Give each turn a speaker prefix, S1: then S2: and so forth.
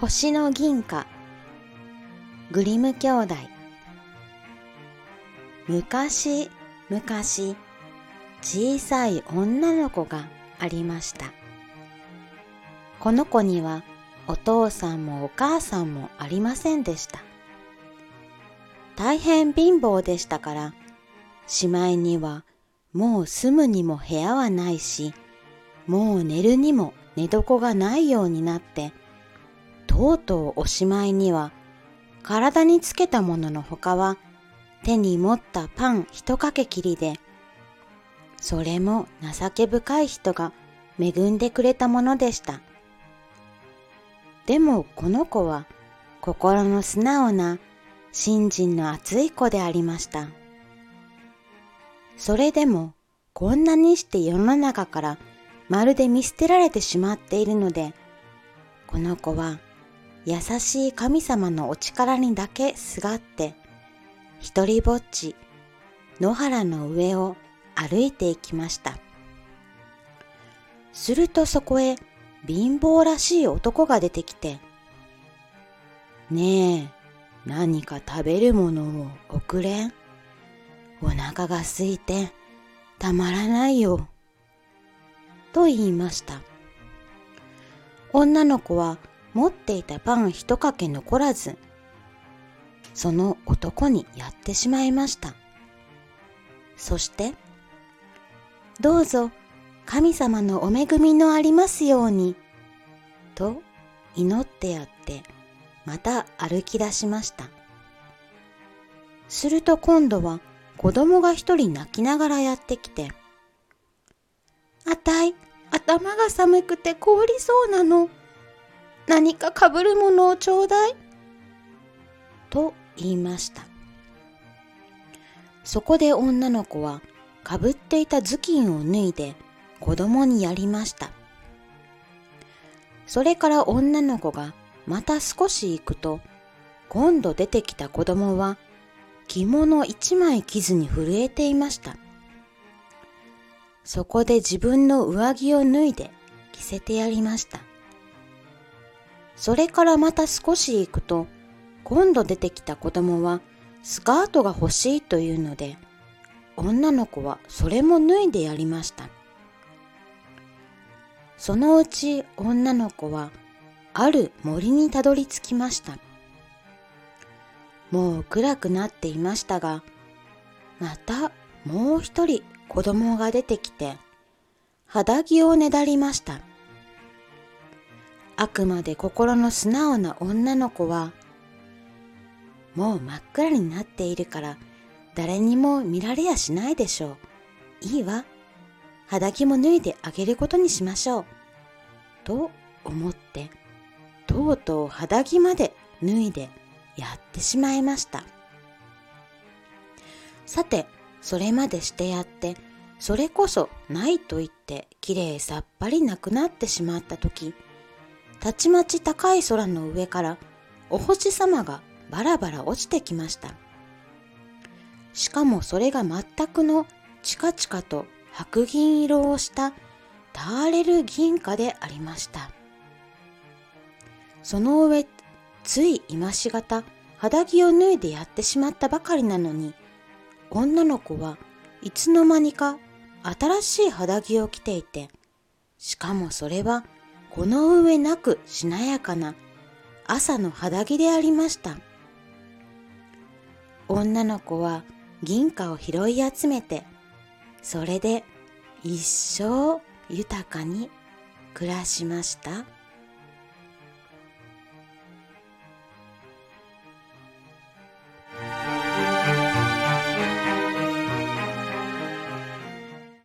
S1: 星の銀貨グリム兄弟。昔昔小さい女の子がありました。この子にはお父さんもお母さんもありませんでした。大変貧乏でしたからしまいにはもう住むにも部屋はないしもう寝るにも寝床がないようになってとうとうおしまいには体につけたもののほかは手に持ったパン一かけきりでそれも情け深い人が恵んでくれたものでした。でもこの子は心の素直な信心の熱い子でありました。それでもこんなにして世の中からまるで見捨てられてしまっているのでこの子は優しい神様のお力にだけすがって一りぼっち野原の上を歩いていきました。するとそこへ貧乏らしい男が出てきてねえ何か食べるものを送れん？お腹が空いてたまらないよ。と言いました。女の子は持っていたパン一かけ残らず、その男にやってしまいました。そして、どうぞ神様のお恵みのありますように、と祈ってやって、また歩き出しました。すると今度は子供が一人泣きながらやってきて、あたい、頭が寒くて凍りそうなの。何かかぶるものをちょうだい。と言いました。そこで女の子はかぶっていた頭巾を脱いで子供にやりました。それから女の子がまた少し行くと、今度出てきた子供は着物一枚着ずに震えていました。そこで自分の上着を脱いで着せてやりました。それからまた少し行くと、今度出てきた子供はスカートが欲しいというので、女の子はそれも脱いでやりました。そのうち女の子はある森にたどり着きました。もう暗くなっていましたが、またもう一人子供が出てきて、肌着をねだりました。あくまで心の素直な女の子は、もう真っ暗になっているから誰にも見られやしないでしょう。いいわ。肌着も脱いであげることにしましょう。と思って、とうとう肌着まで脱いでやってしまいました。さて、それまでしてやって、それこそないと言ってきれいさっぱりなくなってしまった時、たちまち高い空の上からお星様がバラバラ落ちてきました。しかもそれが全くのチカチカと白銀色をしたターレル銀貨でありました。その上、つい今しがた肌着を脱いでやってしまったばかりなのに、女の子はいつの間にか新しい肌着を着ていて、しかもそれはこの上なくしなやかな朝の肌着でありました。女の子は銀貨を拾い集めて、それで一生豊かに暮らしました。